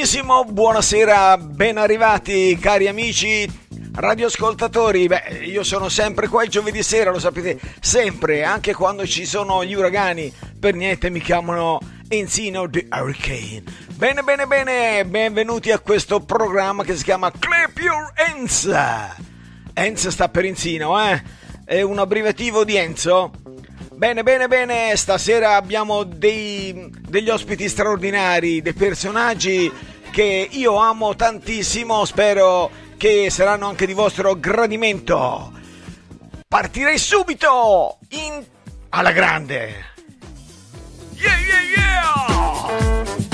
Benissimo, buonasera, ben arrivati cari amici radioascoltatori. Beh, io sono sempre qua il giovedì sera, lo sapete, sempre, anche quando ci sono gli uragani. Per niente mi chiamano Enzino the Hurricane. Bene, bene, bene, benvenuti a questo programma che si chiama Clap Your Enz. Enz sta per Enzino, eh? È un abbreviativo di Enzo? Bene, bene, bene, stasera abbiamo dei, degli ospiti straordinari, dei personaggi che io amo tantissimo, spero che saranno anche di vostro gradimento. Partirei subito in... alla grande. Yeah, yeah, yeah!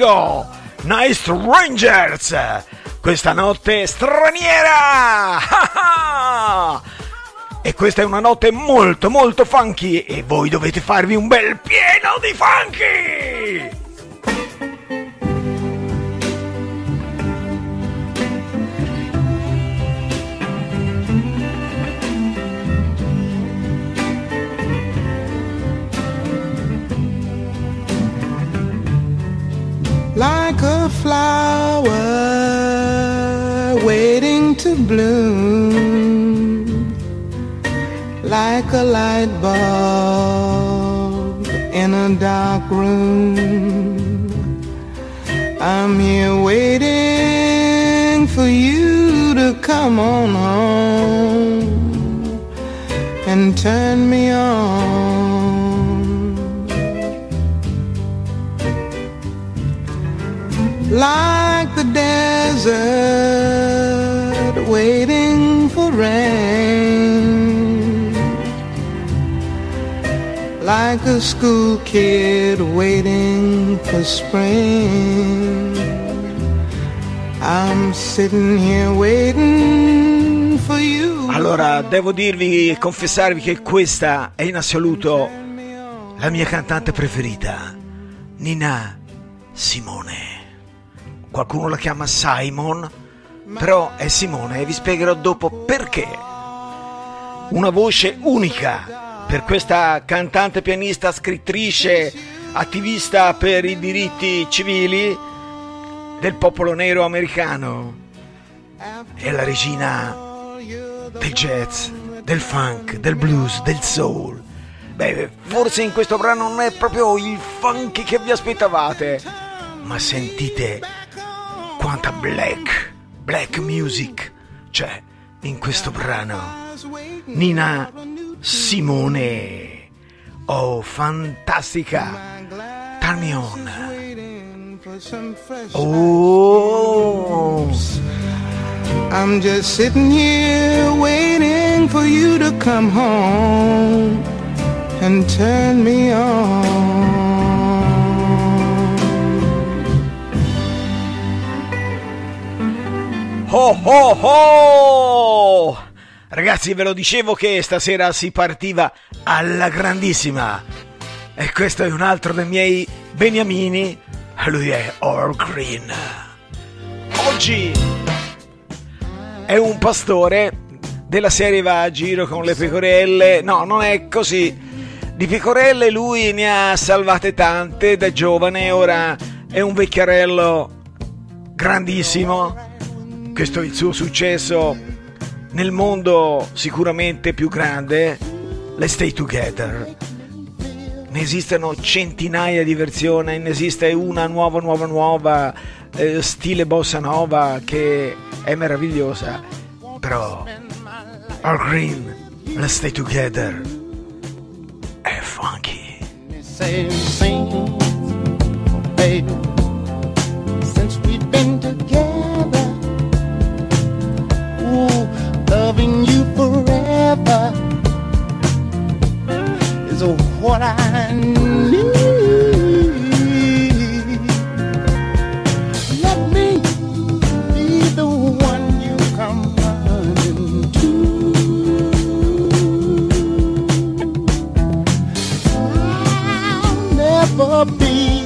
Chicago, Nice Rangers, questa notte straniera. e questa è una notte molto molto funky e voi dovete farvi un bel pieno di funky. Like a flower waiting to bloom, like a light bulb in a dark room. I'm here waiting for you to come on home and turn me on. Like the desert waiting for rain, like a school kid waiting for spring. I'm sitting here waiting for you. Allora, devo dirvi e confessarvi che questa è in assoluto la mia cantante preferita, Nina Simone. Qualcuno la chiama Simon, però è Simone e vi spiegherò dopo perché. Una voce unica per questa cantante, pianista, scrittrice, attivista per i diritti civili del popolo nero americano. È la regina del jazz, del funk, del blues, del soul. Beh, forse in questo brano non è proprio il funk che vi aspettavate, ma sentite quanta black, black music c'è in questo brano. Nina Simone. Oh, fantastica. Turn on. Oh. I'm just sitting here waiting for you to come home and turn me on. Oh oh oh! Ragazzi, ve lo dicevo che stasera si partiva alla grandissima. E questo è un altro dei miei beniamini. Lui è All Green. Oggi è un pastore della serie va a giro con le pecorelle. No, non è così. Di pecorelle lui ne ha salvate tante da giovane, ora è un vecchiarello grandissimo. Questo è il suo successo nel mondo sicuramente più grande, Let's Stay Together. Ne esistono centinaia di versioni, ne esiste una nuova, nuova, nuova, eh, stile bossa nova che è meravigliosa. Però All Green, Let's Stay Together è funky. Loving you forever is what I need. Let me be the one you come running to. I'll never be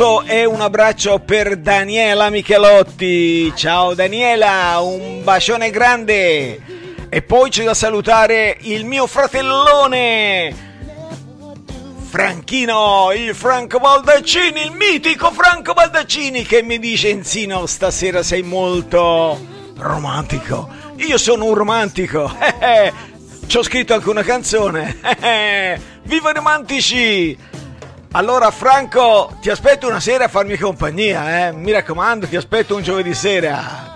saluto e un abbraccio per Daniela Michelotti. Ciao Daniela, un bacione grande. E poi c'è da salutare il mio fratellone. Franchino, il Franco Baldaccini, il mitico Franco Baldaccini che mi dice Enzino stasera sei molto romantico. Io sono un romantico. Ci ho scritto anche una canzone. Viva i romantici! Allora Franco, ti aspetto una sera a farmi compagnia, eh? Mi raccomando, ti aspetto un giovedì sera.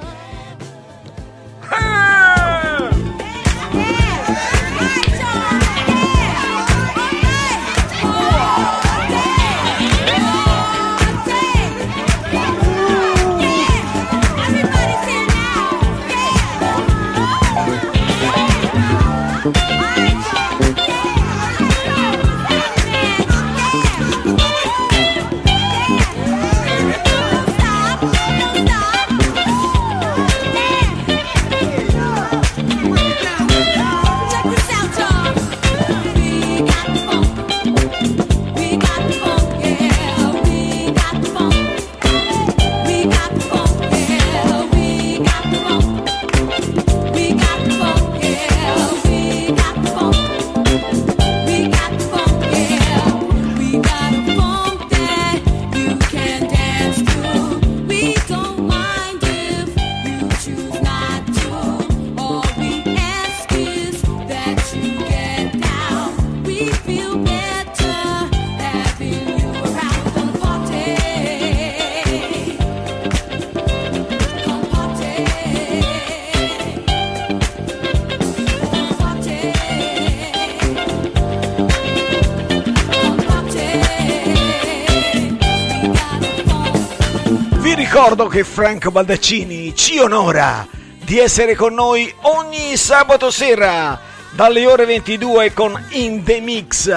Che Franco Baldaccini ci onora di essere con noi ogni sabato sera dalle ore 22 con In The Mix,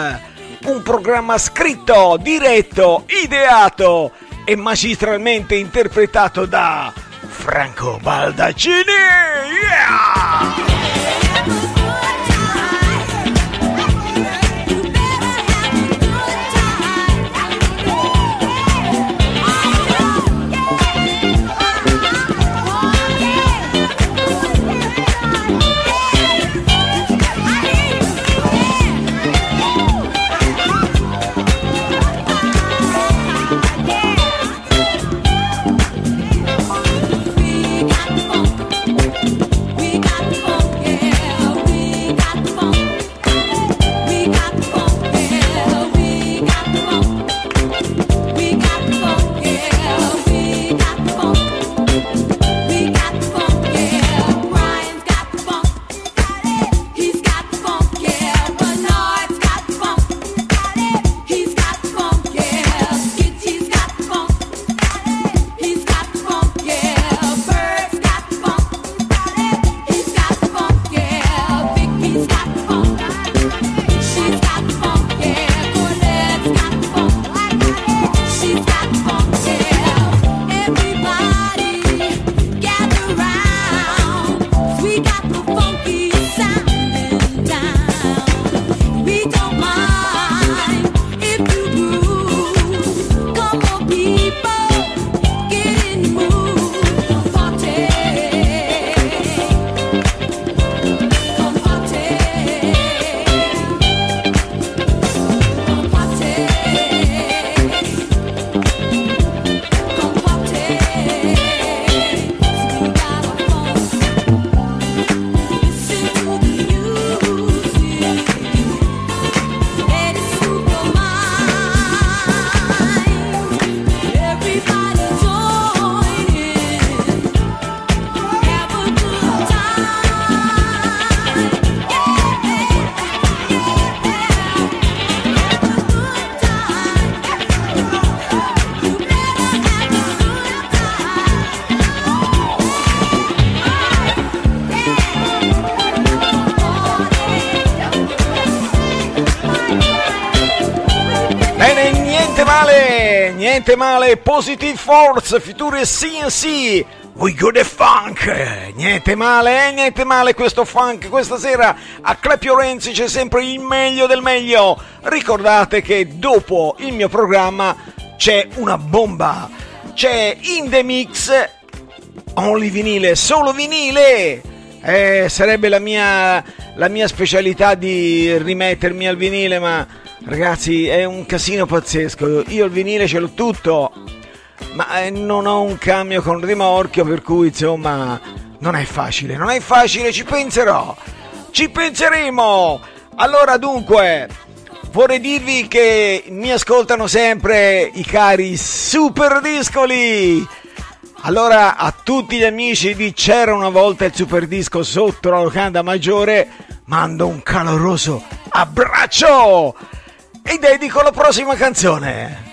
un programma scritto, diretto, ideato e magistralmente interpretato da Franco Baldaccini. Yeah! Male, Positive Force, Future CNC, We Got the Funk, niente male, eh? niente male questo funk, questa sera a Clepio Renzi c'è sempre il meglio del meglio, ricordate che dopo il mio programma c'è una bomba, c'è In The Mix, only vinile, solo vinile, eh, sarebbe la mia, la mia specialità di rimettermi al vinile ma Ragazzi, è un casino pazzesco. Io il vinile ce l'ho tutto, ma eh, non ho un cambio con rimorchio, per cui insomma non è facile. Non è facile, ci penserò. Ci penseremo. Allora dunque, vorrei dirvi che mi ascoltano sempre i cari super discoli. Allora a tutti gli amici di C'era una volta il super disco sotto la locanda maggiore, mando un caloroso abbraccio e dedico la prossima canzone.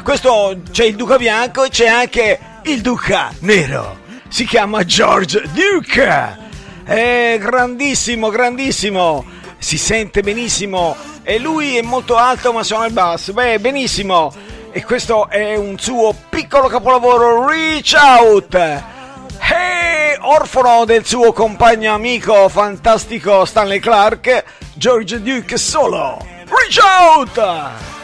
Duca! Questo c'è il Duca bianco e c'è anche il Duca nero. Si chiama George Duke. È grandissimo, grandissimo. Si sente benissimo. E lui è molto alto ma suona il basso. Beh, benissimo. E questo è un suo piccolo capolavoro, Reach Out. Hey, orfano del suo compagno amico fantastico Stanley Clark, George Duke solo. Reach Out!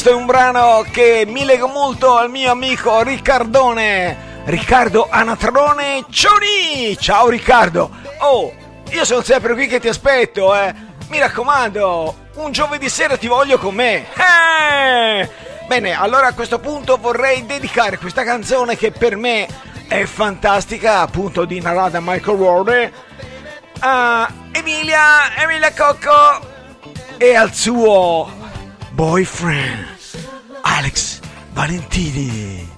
Questo è un brano che mi lega molto al mio amico Riccardone. Riccardo Anatrone Cioni! Ciao Riccardo! Oh, io sono sempre qui che ti aspetto, eh! Mi raccomando, un giovedì sera ti voglio con me! Eh! Bene, allora a questo punto vorrei dedicare questa canzone che per me è fantastica, appunto di Narada Michael Warden, a Emilia, Emilia Cocco e al suo boyfriend Alex Valentini.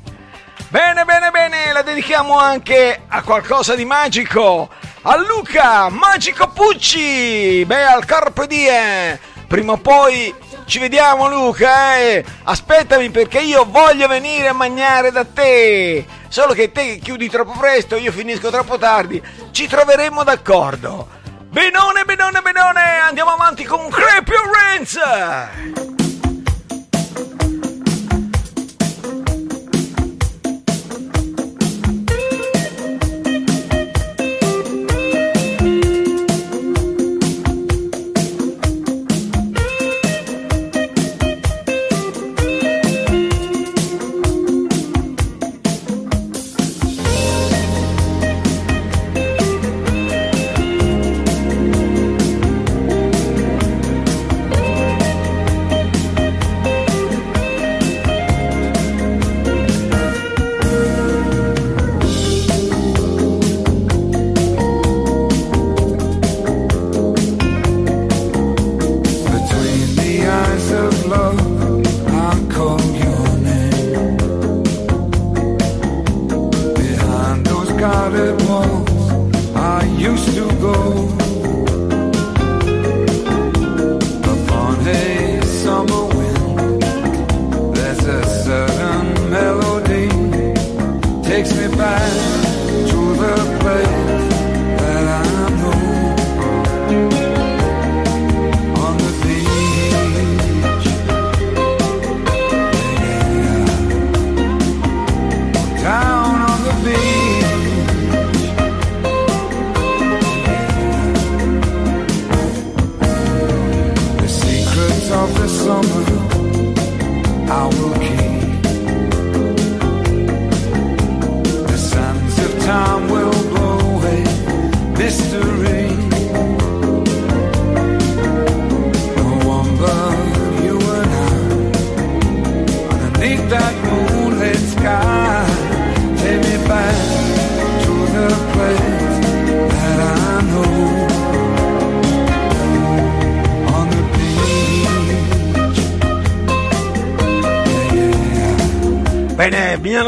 Bene, bene, bene, la dedichiamo anche a qualcosa di magico, a Luca Magico Pucci, beh, al Carpe Diem. Prima o poi ci vediamo Luca, eh? Aspettami perché io voglio venire a mangiare da te. Solo che te chiudi troppo presto, io finisco troppo tardi. Ci troveremo d'accordo. Benone, benone, benone, andiamo avanti con Crepio Renz. I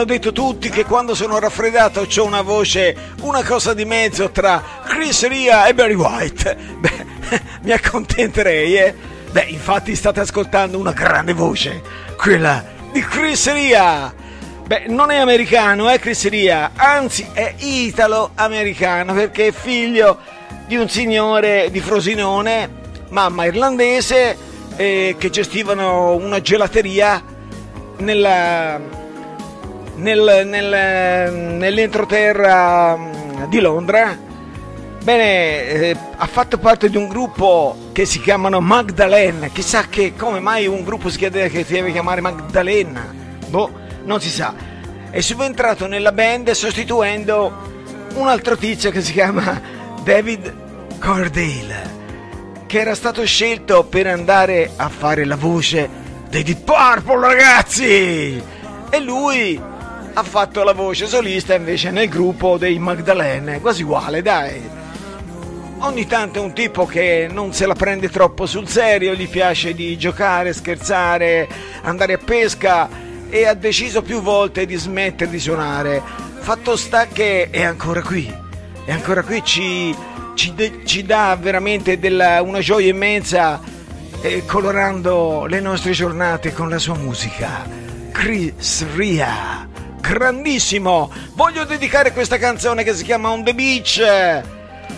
hanno detto tutti che quando sono raffreddato ho una voce, una cosa di mezzo tra Chris Ria e Barry White. Beh, mi accontenterei, eh? Beh, infatti state ascoltando una grande voce, quella di Chris Ria. Beh, non è americano, eh, Chris Ria, anzi è italo-americano perché è figlio di un signore di Frosinone, mamma irlandese, eh, che gestivano una gelateria nella, nel, nel- nell'entroterra mm, di Londra. Bene, eh, ha fatto parte di un gruppo che si chiamano Magdalene. Chissà che come mai un gruppo si, chiede, che si deve chiamare Magdalena. Boh, non si sa. È subentrato nella band sostituendo un altro tizio che si chiama David Cordale, che era stato scelto per andare a fare la voce dei Deep Purple, ragazzi! E lui ha fatto la voce solista invece nel gruppo dei Magdalene, quasi uguale, dai. Ogni tanto è un tipo che non se la prende troppo sul serio, gli piace di giocare, scherzare, andare a pesca e ha deciso più volte di smettere di suonare. Fatto sta che è ancora qui, è ancora qui, ci, ci de- ci dà veramente della- una gioia immensa eh, colorando le nostre giornate con la sua musica. Chris Ria, grandissimo! Voglio dedicare questa canzone che si chiama On the Beach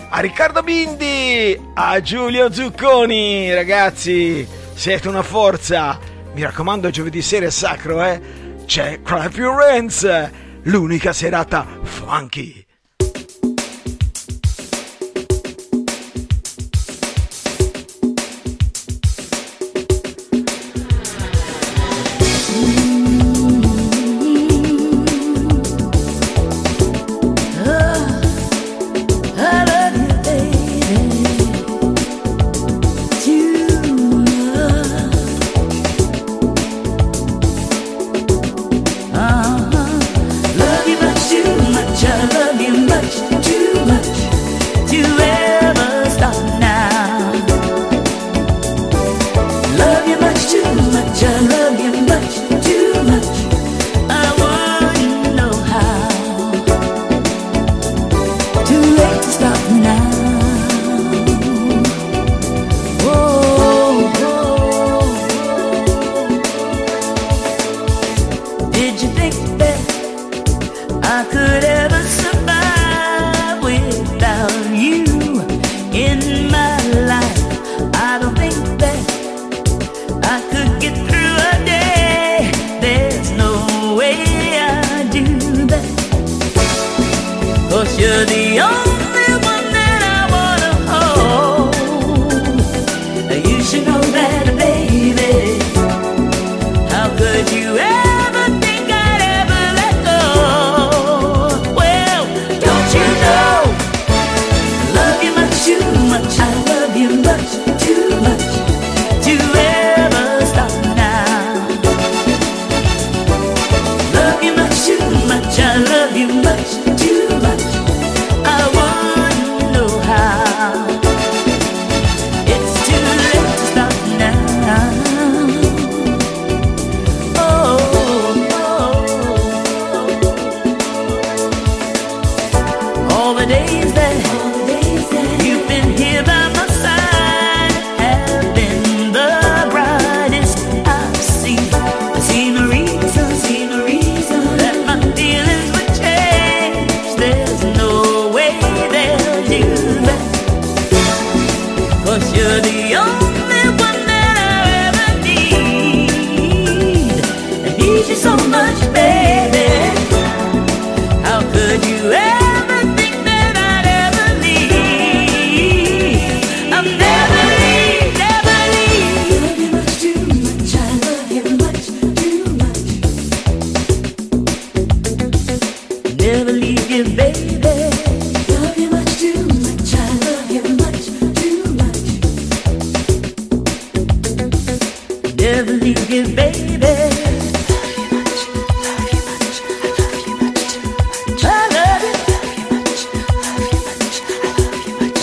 a Riccardo Bindi, a Giulio Zucconi, ragazzi, siete una forza. Mi raccomando, giovedì sera è sacro, eh? C'è Cry Florence, l'unica serata funky.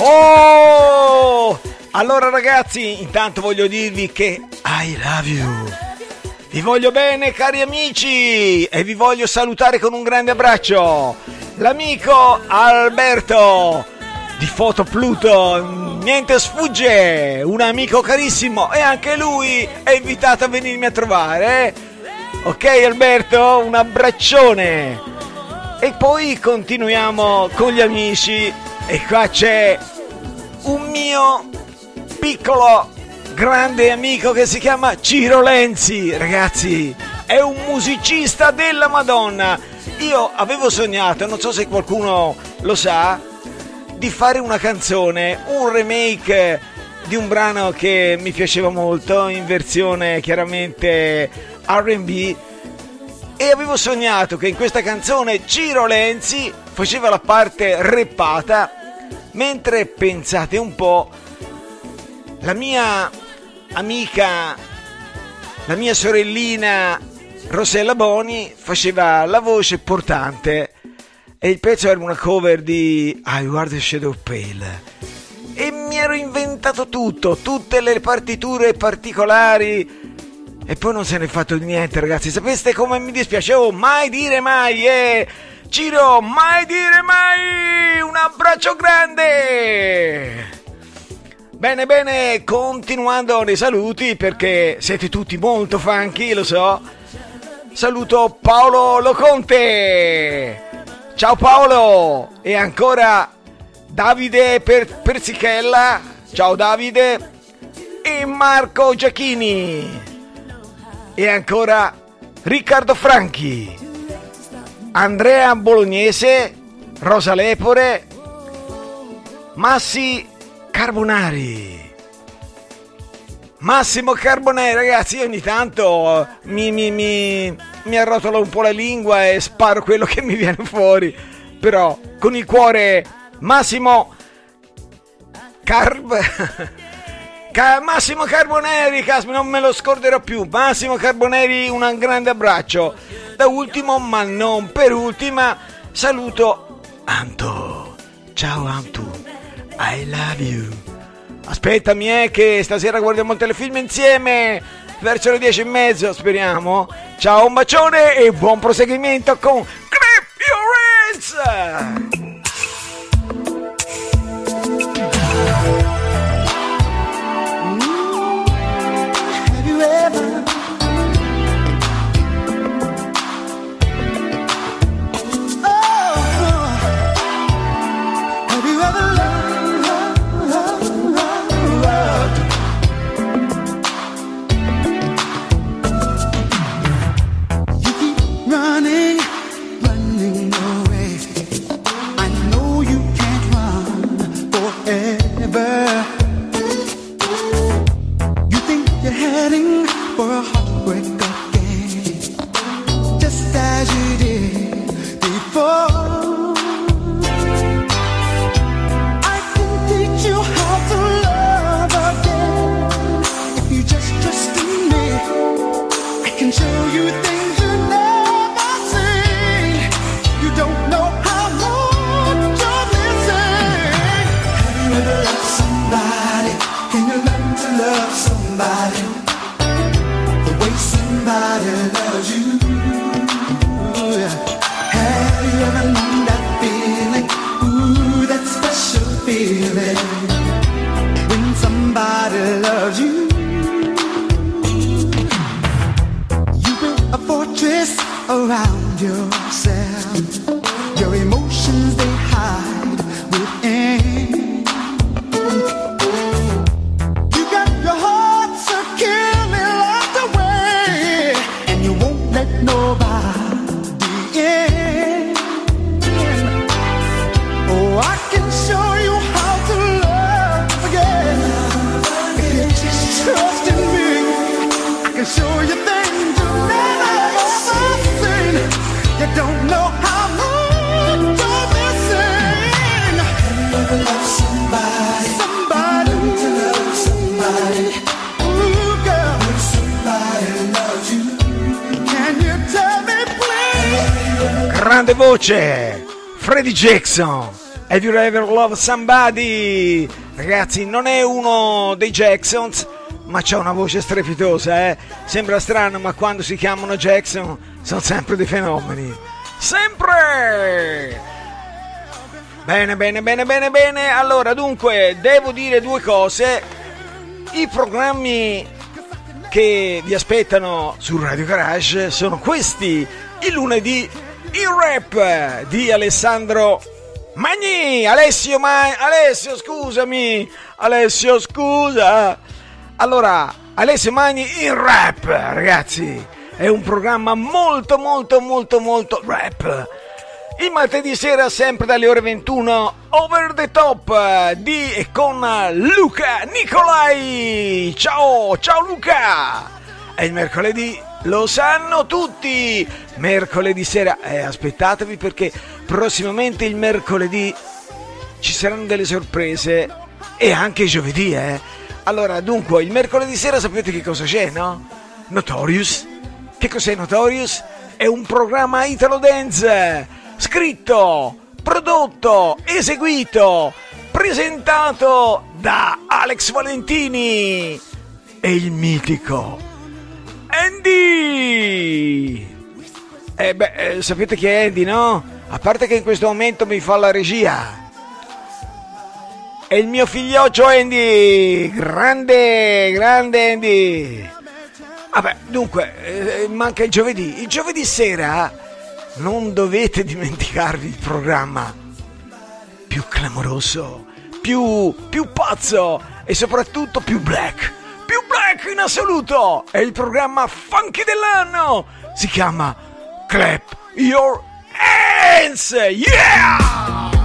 Oh! Allora ragazzi, intanto voglio dirvi che I love you. Vi voglio bene cari amici e vi voglio salutare con un grande abbraccio. L'amico Alberto di Foto Pluto, niente sfugge, un amico carissimo e anche lui è invitato a venirmi a trovare. eh? Ok Alberto, un abbraccione. E poi continuiamo con gli amici e qua c'è un mio piccolo grande amico che si chiama Ciro Lenzi, ragazzi, è un musicista della Madonna. Io avevo sognato, non so se qualcuno lo sa, di fare una canzone, un remake di un brano che mi piaceva molto, in versione chiaramente RB. E avevo sognato che in questa canzone Ciro Lenzi faceva la parte reppata, mentre pensate un po', la mia amica, la mia sorellina Rosella Boni faceva la voce portante e il pezzo era una cover di I Were the Shadow Pale. E mi ero inventato tutto, tutte le partiture particolari. E poi non se ne è fatto niente, ragazzi. Sapeste come mi dispiace? Oh, mai dire mai, eh! Ciro, mai dire mai! Un abbraccio grande! Bene, bene, continuando nei saluti perché siete tutti molto funky, lo so. Saluto Paolo Loconte. Ciao Paolo e ancora Davide per- Persichella. Ciao Davide e Marco Giacchini. E ancora Riccardo Franchi. Andrea Bolognese, Rosa Lepore, Massi Carbonari. Massimo Carbonari, ragazzi, io ogni tanto mi, mi, mi, mi arrotolo un po' la lingua e sparo quello che mi viene fuori. Però con il cuore Massimo Carb... Ca- Massimo Carboneri, casmi, non me lo scorderò più. Massimo Carboneri, un grande abbraccio. Da ultimo, ma non per ultima, saluto Anto. Ciao Anto, I love you. Aspettami, eh, che stasera guardiamo il telefilm insieme. Verso le dieci e mezzo, speriamo. Ciao, un bacione e buon proseguimento con Clip Your Hands! Jackson. Have you ever loved somebody? Ragazzi, non è uno dei Jacksons, ma c'ha una voce strepitosa, eh? Sembra strano, ma quando si chiamano Jackson sono sempre dei fenomeni. Sempre! Bene, bene, bene, bene, bene. Allora, dunque, devo dire due cose. I programmi che vi aspettano su Radio Garage sono questi. Il lunedì, il rap di Alessandro Magni. Alessio, Ma- Alessio, scusami. Alessio, scusa. Allora, Alessio Magni, il rap, ragazzi. È un programma molto, molto, molto, molto rap. Il martedì sera, sempre dalle ore 21, Over the Top di e con Luca Nicolai. Ciao, ciao Luca! E il mercoledì lo sanno tutti! Mercoledì sera, eh, aspettatevi perché prossimamente il mercoledì ci saranno delle sorprese e anche giovedì, eh. Allora, dunque, il mercoledì sera sapete che cosa c'è, no? Notorious. Che cos'è Notorious? È un programma Italo Dance scritto, prodotto, eseguito, presentato da Alex Valentini e il mitico Andy. Eh beh, eh, sapete chi è Andy, no? A parte che in questo momento mi fa la regia. È il mio figlioccio Andy! Grande, grande Andy! Vabbè, dunque, eh, manca il giovedì. Il giovedì sera non dovete dimenticarvi il programma più clamoroso, più, più pazzo e soprattutto più black. Black in assoluto! È il programma funky dell'anno! Si chiama Clap Your Hands! Yeah!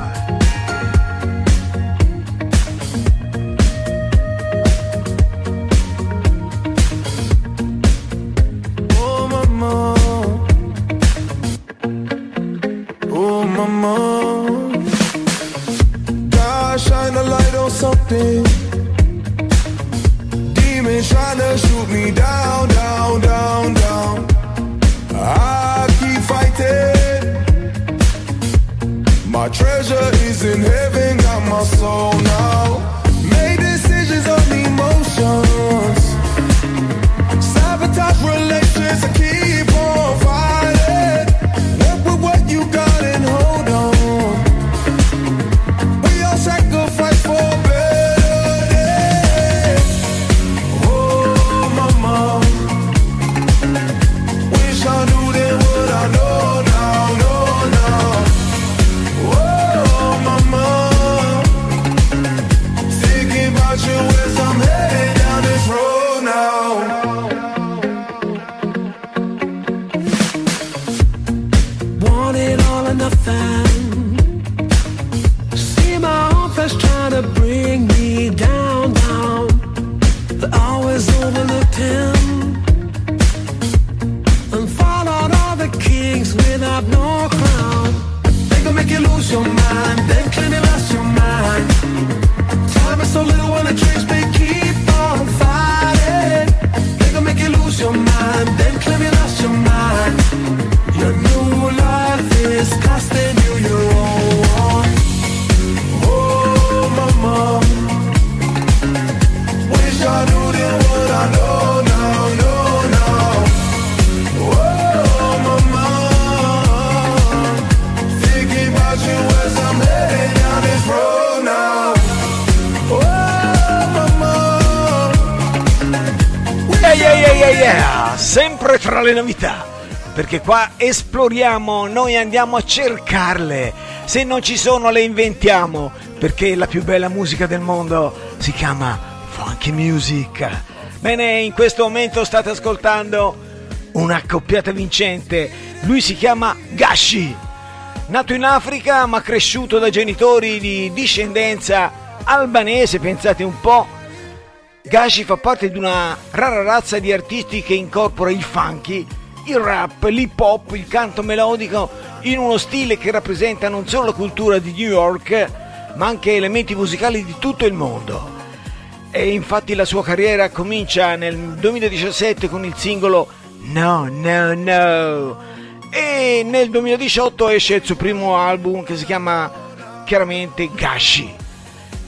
Le novità. Perché qua esploriamo, noi andiamo a cercarle. Se non ci sono le inventiamo. Perché la più bella musica del mondo si chiama Funky Music. Bene, in questo momento state ascoltando una coppiata vincente. Lui si chiama Gashi. Nato in Africa ma cresciuto da genitori di discendenza albanese, pensate un po'. Gashi fa parte di una rara razza di artisti che incorpora il funky, il rap, l'hip hop, il canto melodico in uno stile che rappresenta non solo la cultura di New York, ma anche elementi musicali di tutto il mondo. E infatti la sua carriera comincia nel 2017 con il singolo No, No, No e nel 2018 esce il suo primo album che si chiama chiaramente Gashi.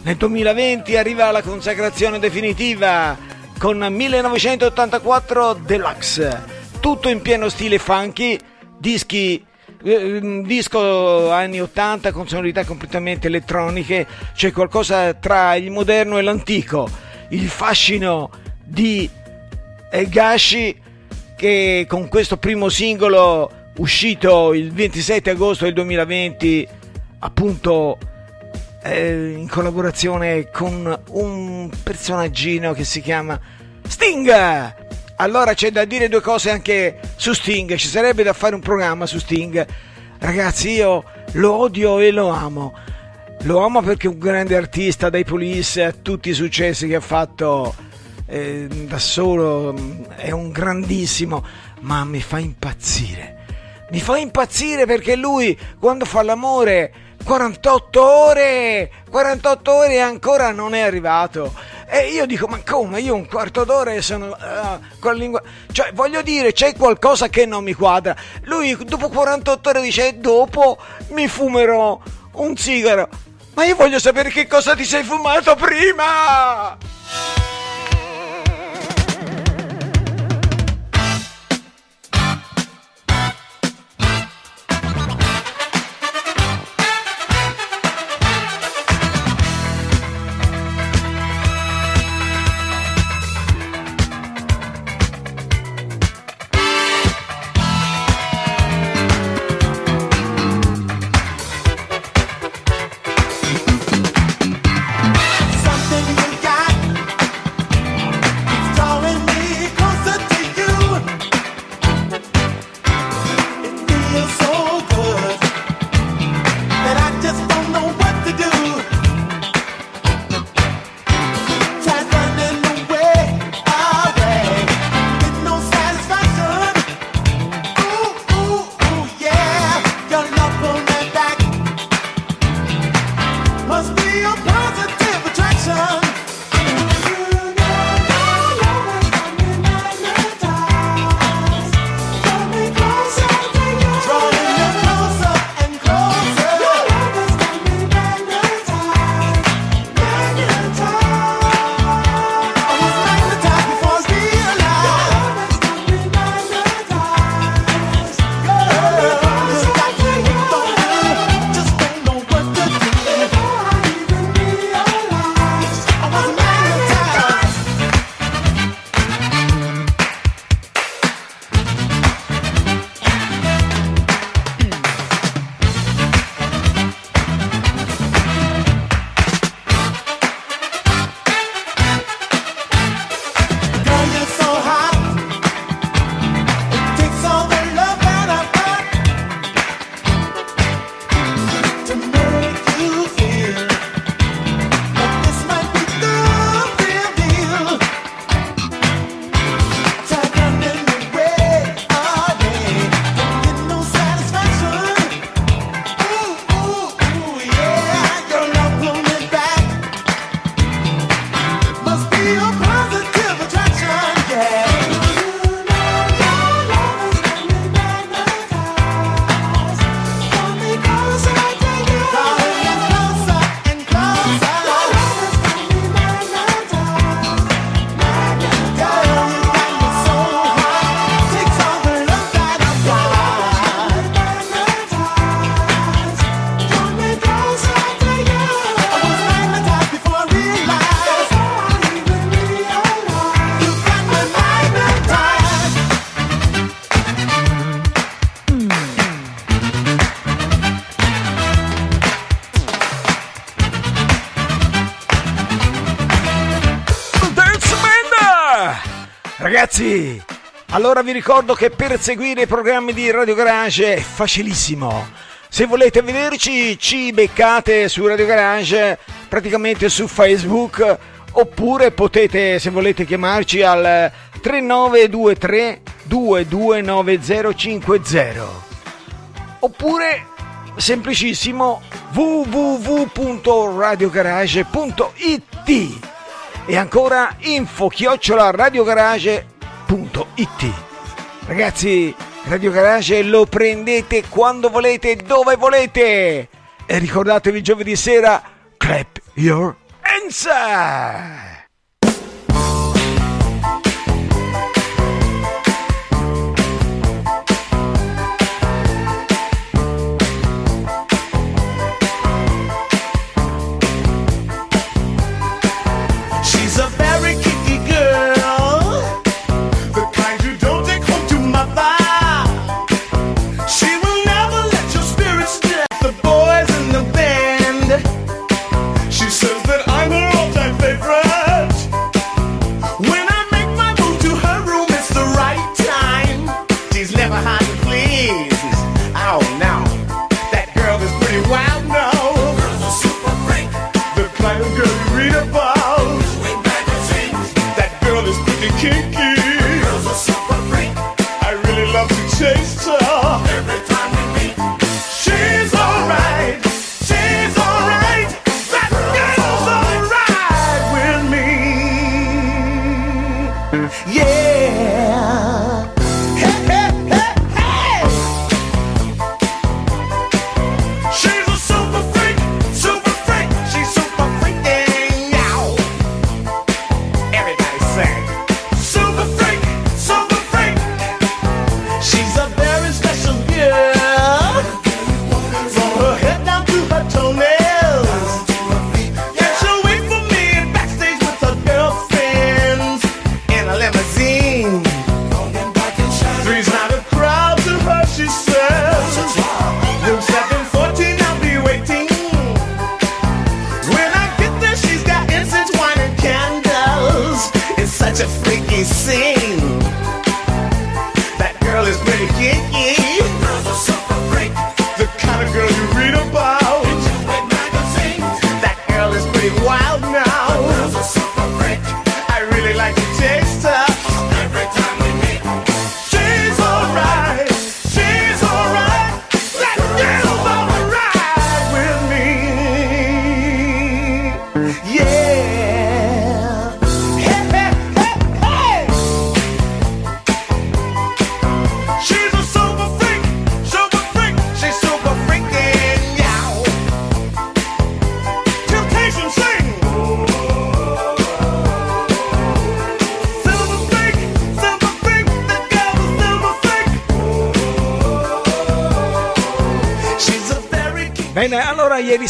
Nel 2020 arriva la consacrazione definitiva con 1984 Deluxe, tutto in pieno stile funky, dischi eh, un disco anni 80 con sonorità completamente elettroniche, c'è qualcosa tra il moderno e l'antico, il fascino di Gashi che con questo primo singolo uscito il 27 agosto del 2020 appunto eh, in collaborazione con un personaggino che si chiama Sting allora c'è da dire due cose anche su Sting, ci sarebbe da fare un programma su Sting. Ragazzi, io lo odio e lo amo. Lo amo perché è un grande artista, dai Police a tutti i successi che ha fatto eh, da solo, è un grandissimo, ma mi fa impazzire. Mi fa impazzire perché lui quando fa l'amore 48 ore, 48 ore e ancora non è arrivato. E io dico, ma come? Io un quarto d'ora e sono uh, con la lingua... Cioè, voglio dire, c'è qualcosa che non mi quadra. Lui dopo 48 ore dice, dopo mi fumerò un sigaro. Ma io voglio sapere che cosa ti sei fumato prima! Ragazzi, allora vi ricordo che per seguire i programmi di Radio Garage è facilissimo. Se volete vederci, ci beccate su Radio Garage, praticamente su Facebook, oppure potete, se volete, chiamarci al 3923 229050. Oppure, semplicissimo, www.radiogarage.it e ancora info chiocciola radiogarage.it Ragazzi, Radio Garage lo prendete quando volete, dove volete. E ricordatevi giovedì sera, clap your hands.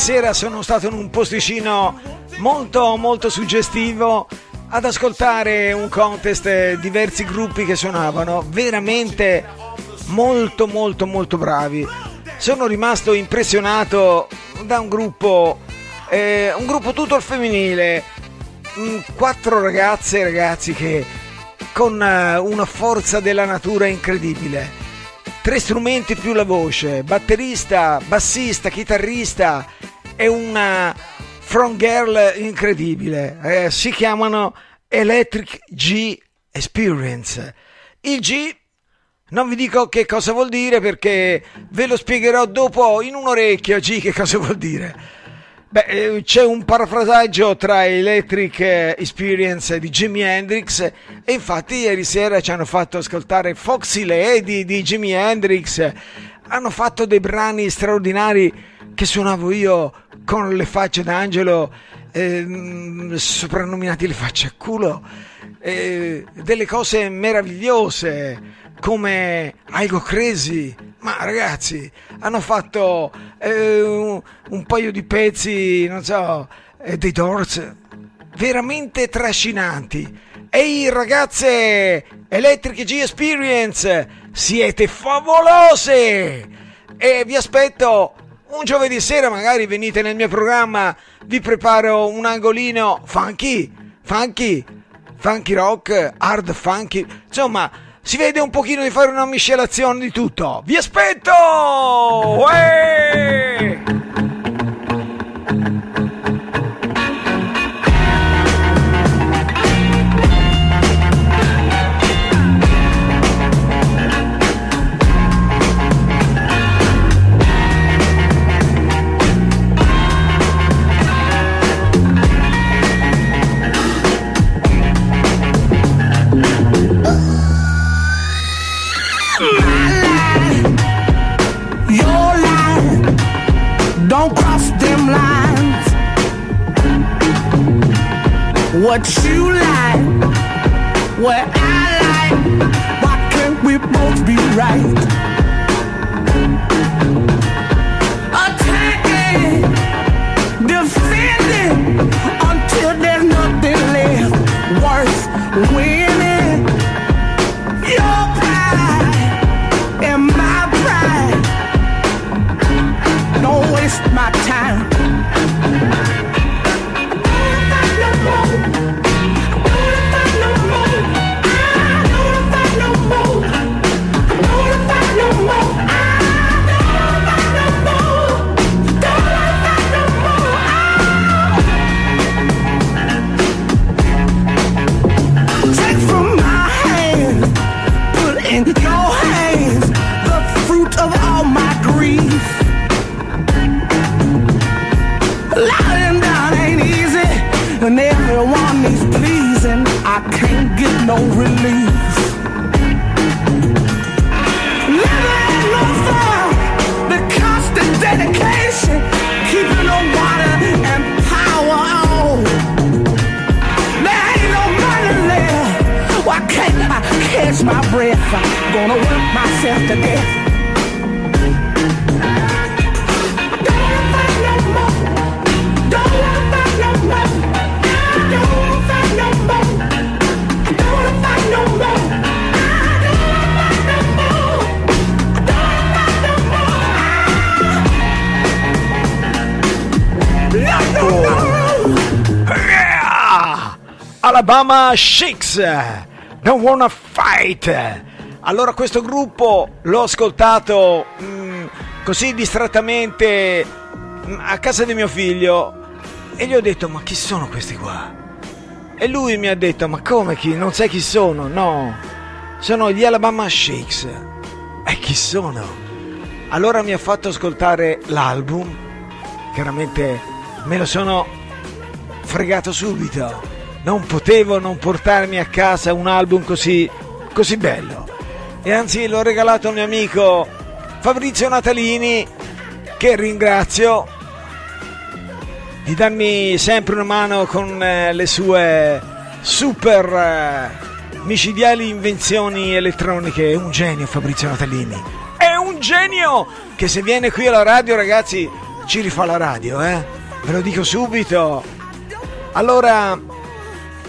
Sera sono stato in un posticino molto molto suggestivo ad ascoltare un contest, eh, diversi gruppi che suonavano veramente molto molto molto bravi. Sono rimasto impressionato da un gruppo, eh, un gruppo tutto al femminile, mm, quattro ragazze e ragazzi che con eh, una forza della natura incredibile tre strumenti più la voce, batterista, bassista, chitarrista e una front girl incredibile. Eh, si chiamano Electric G Experience. Il G non vi dico che cosa vuol dire perché ve lo spiegherò dopo in un orecchio G che cosa vuol dire. Beh, eh, c'è un parafrasaggio tra Electric eh, Experience di Jimi Hendrix e infatti ieri sera ci hanno fatto ascoltare Foxy Lady di Jimi Hendrix. Hanno fatto dei brani straordinari che suonavo io con le facce d'angelo, ehm, soprannominati le facce a culo, eh, delle cose meravigliose come I Go Crazy. Ma ragazzi, hanno fatto eh, un, un paio di pezzi, non so, eh, dei Doors, veramente trascinanti. Ehi ragazze, Electric G Experience, siete favolose! E vi aspetto un giovedì sera, magari venite nel mio programma, vi preparo un angolino funky, funky, funky rock, hard funky, insomma, si vede un pochino di fare una miscelazione di tutto. Vi aspetto! Uè! What you like, what I like. Why can't we both be right? Attacking, defending until there's nothing left worth winning. Alabama Shakes, Don't Wanna Fight. Allora questo gruppo l'ho ascoltato mm, così distrattamente mm, a casa di mio figlio e gli ho detto ma chi sono questi qua? E lui mi ha detto ma come chi? Non sai chi sono? No, sono gli Alabama Shakes. E chi sono? Allora mi ha fatto ascoltare l'album, chiaramente me lo sono fregato subito. Non potevo non portarmi a casa un album così, così bello. E anzi l'ho regalato al mio amico Fabrizio Natalini, che ringrazio di darmi sempre una mano con eh, le sue super eh, micidiali invenzioni elettroniche. È un genio Fabrizio Natalini. È un genio che se viene qui alla radio, ragazzi, ci rifà la radio, eh? Ve lo dico subito. Allora,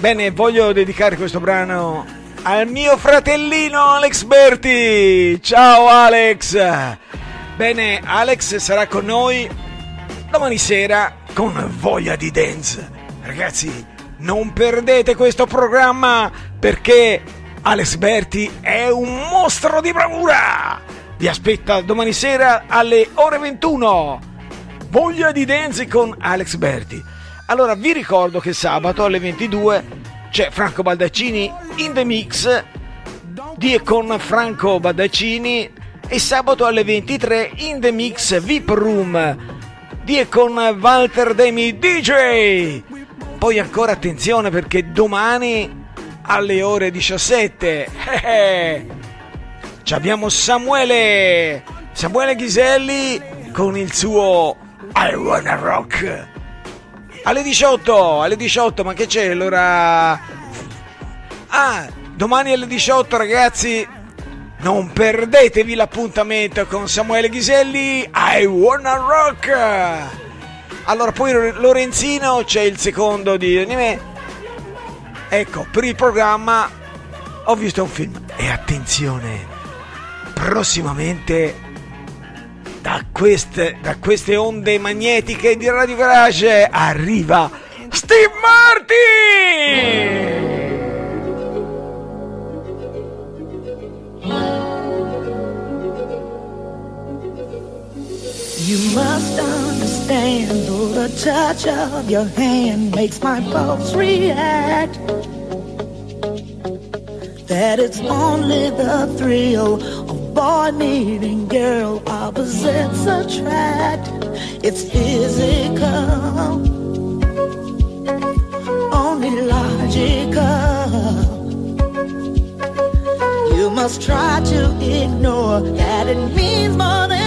bene, voglio dedicare questo brano al mio fratellino Alex Berti. Ciao Alex. Bene, Alex sarà con noi domani sera con voglia di dance. Ragazzi, non perdete questo programma perché Alex Berti è un mostro di bravura. Vi aspetta domani sera alle ore 21. Voglia di dance con Alex Berti. Allora vi ricordo che sabato alle 22 c'è Franco Baldaccini in the mix di e con Franco Baldaccini e sabato alle 23 in the mix VIP Room di e con Walter Demi DJ. Poi ancora attenzione perché domani alle ore 17 eh, ci abbiamo Samuele Samuele Ghiselli con il suo I Wanna Rock alle 18 alle 18 ma che c'è l'ora ah domani alle 18 ragazzi non perdetevi l'appuntamento con Samuele Ghiselli I Wanna Rock. Allora poi Lorenzino c'è il secondo di anime. Ecco per il programma ho visto un film. E attenzione prossimamente da queste, da queste onde magnetiche di Radio Garage arriva Steve Martin! You must understand, though the touch of your hand makes my pulse react. That it's only the thrill boy meeting girl opposites attract. It's physical, only logical. You must try to ignore that it means more than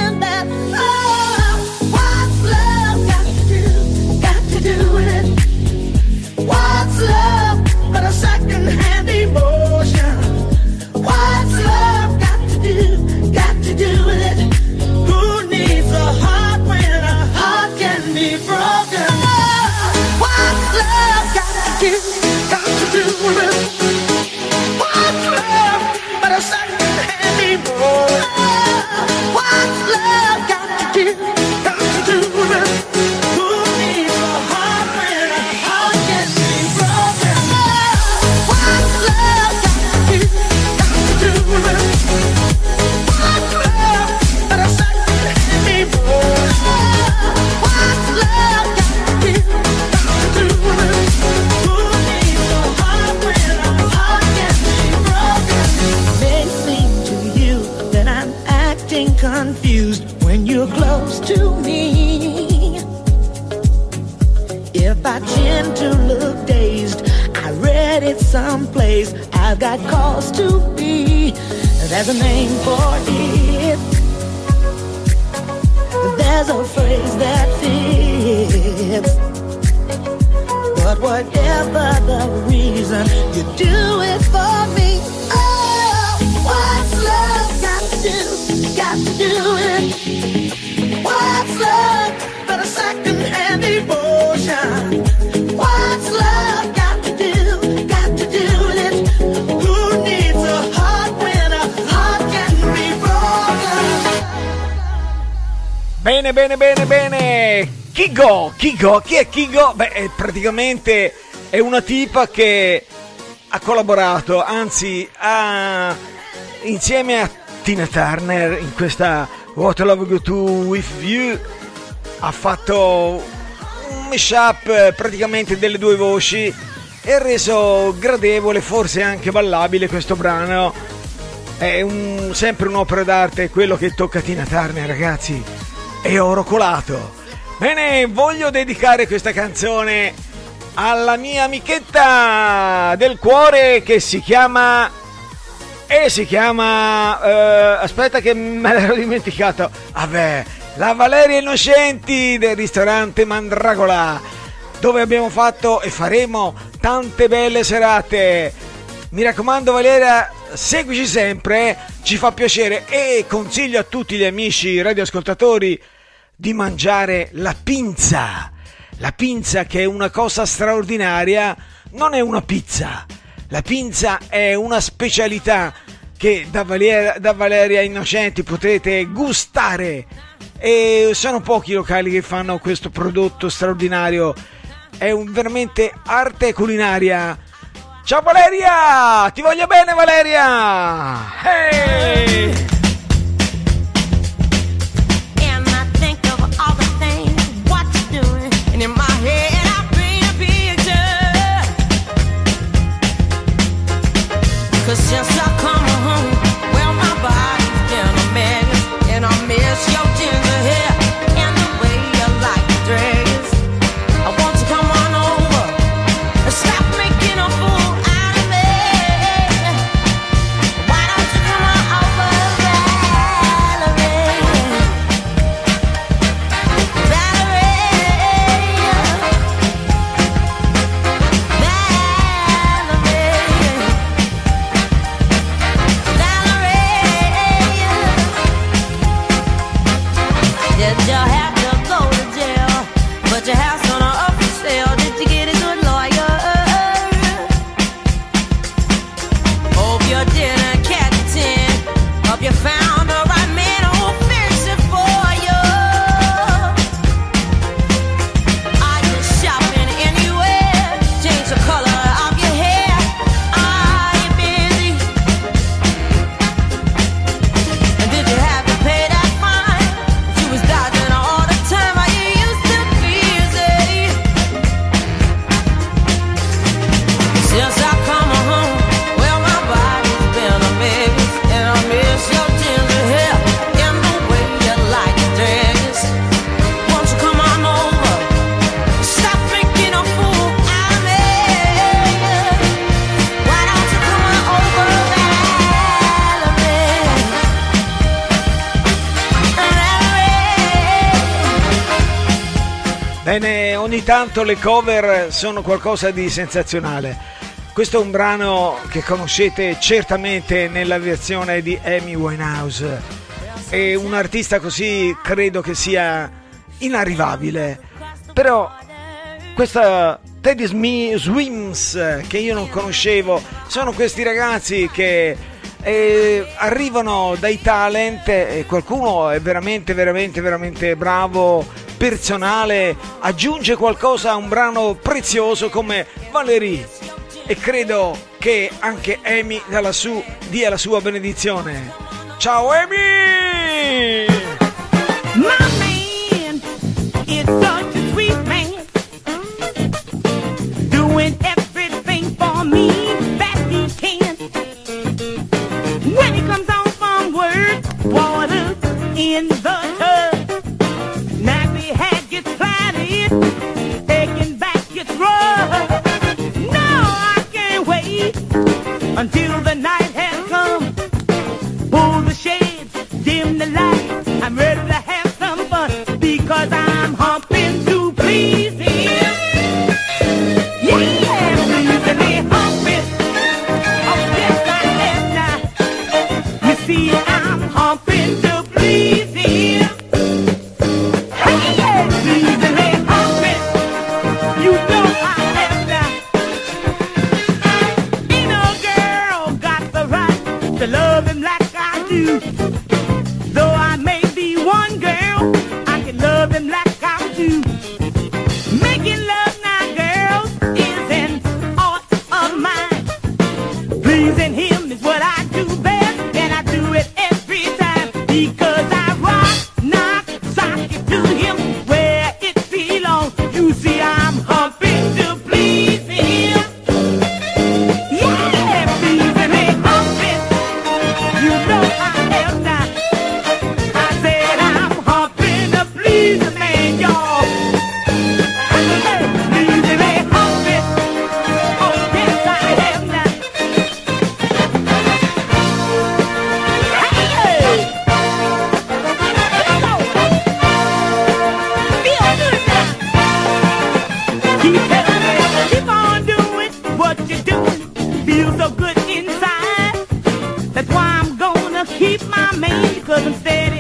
Got cause to be. There's a name for it. There's a phrase that fits. But whatever the reason, you do it for me. Oh, what's love got to do? Got to do it. What's love Bene, bene, bene, bene. Kigo, Kigo, chi è Kigo? Beh, è praticamente è una tipa che ha collaborato, anzi, ha insieme a Tina Turner in questa What Love Go To With You ha fatto un mashup eh, praticamente delle due voci e ha reso gradevole, forse anche ballabile questo brano. È un- sempre un'opera d'arte quello che tocca a Tina Turner, ragazzi. È oro colato. Bene, voglio dedicare questa canzone alla mia amichetta del cuore che si chiama e si chiama eh, aspetta che me l'ero dimenticato vabbè la Valeria Innocenti del ristorante Mandragola dove abbiamo fatto e faremo tante belle serate mi raccomando Valeria seguici sempre ci fa piacere e consiglio a tutti gli amici radioascoltatori di mangiare la pinza la pinza che è una cosa straordinaria non è una pizza la pinza è una specialità che da Valeria, da Valeria Innocenti potrete gustare e sono pochi i locali che fanno questo prodotto straordinario. È un, veramente arte culinaria. Ciao Valeria! Ti voglio bene Valeria! Hey! conscience quanto le cover sono qualcosa di sensazionale. Questo è un brano che conoscete certamente nella versione di Amy Winehouse e un artista così credo che sia inarrivabile. Però questa Teddy Smi- Swims che io non conoscevo sono questi ragazzi che eh, arrivano dai talent e qualcuno è veramente veramente veramente bravo personale aggiunge qualcosa a un brano prezioso come Valerie e credo che anche Amy da lassù dia la sua benedizione. Ciao Amy! keep my mane, cause I'm steady.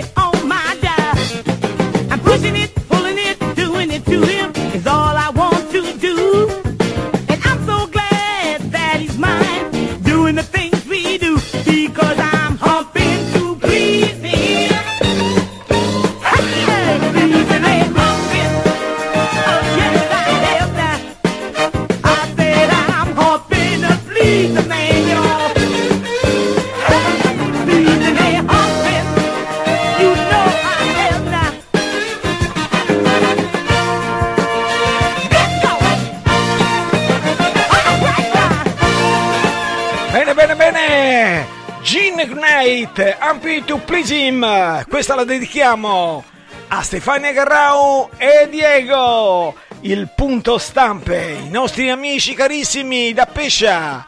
questa la dedichiamo a Stefania Garrao e Diego, il punto stampe, i nostri amici carissimi da Pescia.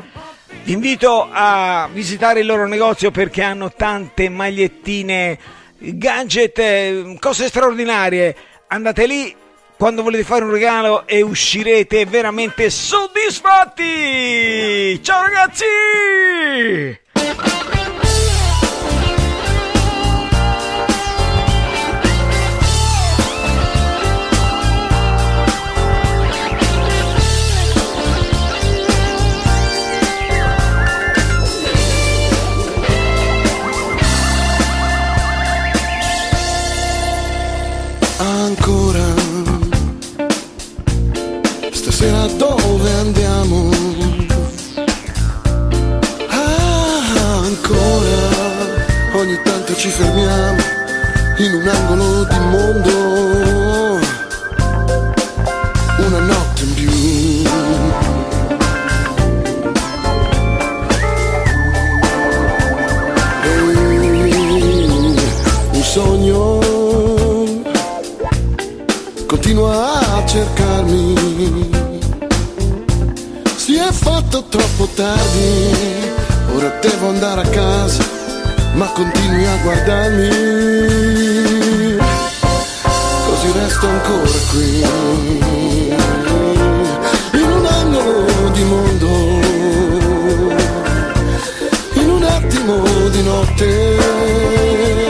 Vi invito a visitare il loro negozio perché hanno tante magliettine, gadget, eh, cose straordinarie. Andate lì quando volete fare un regalo e uscirete veramente soddisfatti. Ciao ragazzi! fermiamo in un angolo di mondo, una notte in più. E un sogno continua a cercarmi, si è fatto troppo tardi, ora devo andare a casa ma continui a guardarmi. Così resto ancora qui, in un angolo di mondo, in un attimo di notte.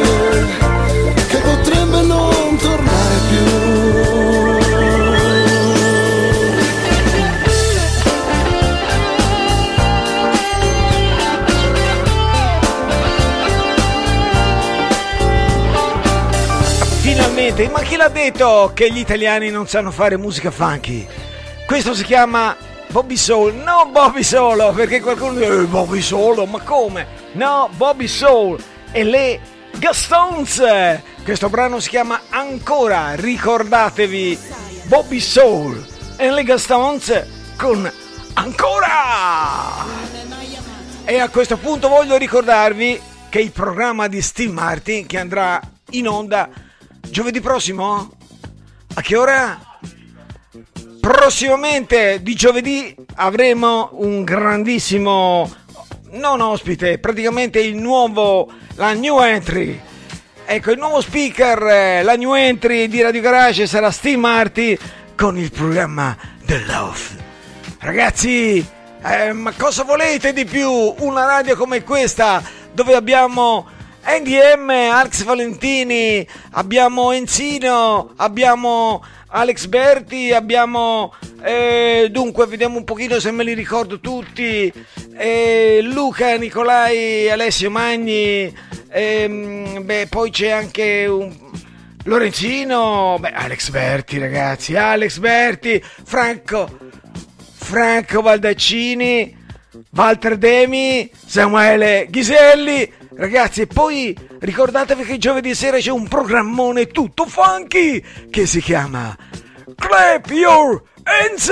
Scusate, ma chi l'ha detto che gli italiani non sanno fare musica funky? Questo si chiama Bobby Soul, no Bobby Solo, perché qualcuno dice "Eh, Bobby Solo, ma come? No, Bobby Soul e le Gastones. Questo brano si chiama Ancora, ricordatevi Bobby Soul e le Gastones con Ancora. E a questo punto voglio ricordarvi che il programma di Steve Martin che andrà in onda giovedì prossimo? A che ora? Prossimamente di giovedì avremo un grandissimo non ospite, praticamente il nuovo la new entry. Ecco, il nuovo speaker, eh, la new entry di Radio Garage sarà Steve Martin con il programma The Love. Ragazzi, eh, ma cosa volete di più? Una radio come questa dove abbiamo NDM, Alex Valentini, abbiamo Enzino, abbiamo Alex Berti, abbiamo eh, dunque vediamo un pochino se me li ricordo tutti, eh, Luca, Nicolai, Alessio Magni, ehm, beh, poi c'è anche un Lorenzino, beh, Alex Berti ragazzi, Alex Berti, Franco, Franco Valdaccini, Walter Demi, Samuele Ghiselli. Ragazzi, e poi ricordatevi che giovedì sera c'è un programmone tutto funky che si chiama Clap Your Hands!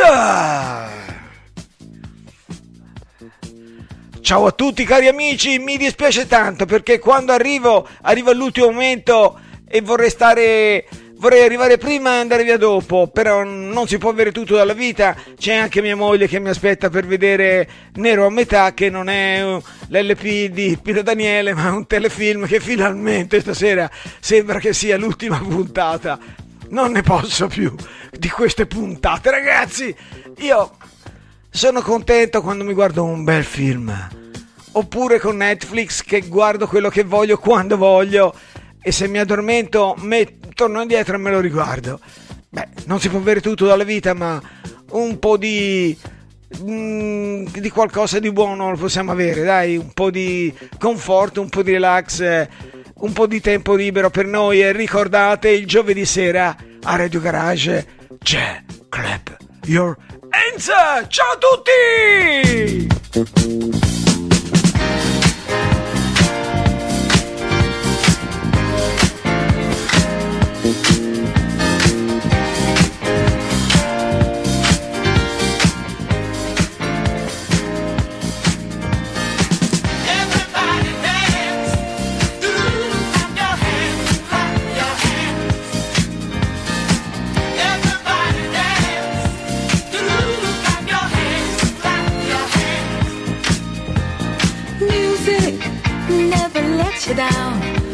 Ciao a tutti cari amici, mi dispiace tanto perché quando arrivo, arrivo all'ultimo momento e vorrei stare vorrei arrivare prima e andare via dopo, però non si può avere tutto dalla vita. C'è anche mia moglie che mi aspetta per vedere Nero a metà, che non è l'LP di Pino Daniele, ma un telefilm che finalmente stasera sembra che sia l'ultima puntata. Non ne posso più di queste puntate, ragazzi. Io sono contento quando mi guardo un bel film. Oppure con Netflix che guardo quello che voglio quando voglio e se mi addormento me, torno indietro e me lo riguardo. Beh, non si può avere tutto dalla vita, ma un po' di mm, di qualcosa di buono lo possiamo avere, dai, un po' di conforto, un po' di relax, eh, un po' di tempo libero per noi e ricordate il giovedì sera a Radio Garage c'è Clap Your Hands. Ciao a tutti! You down.